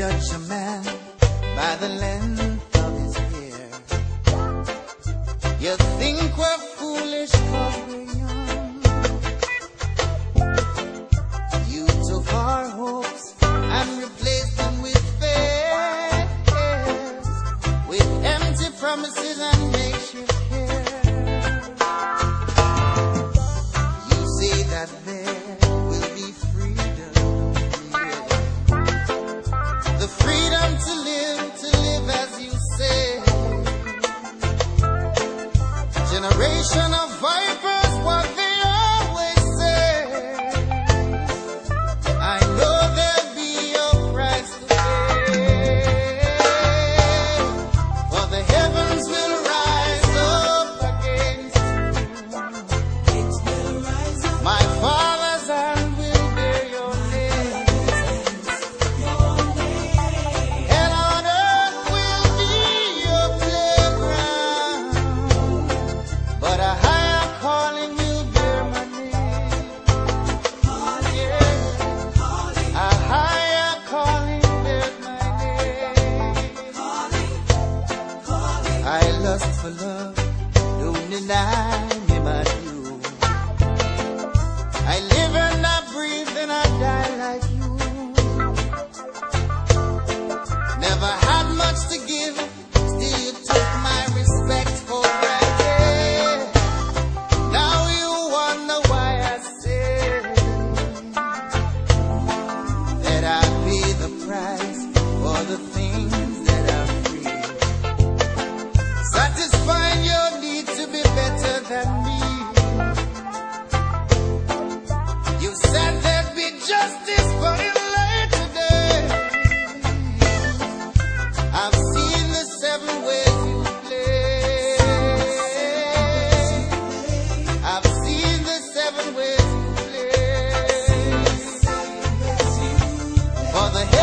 judge a man by the length of his hair. You think we're nation of for love, don't deny me my due. I live and I breathe and I die like you. Never had much to give, you took my respect for granted. Now you wonder why I that I pay the price for the things. for the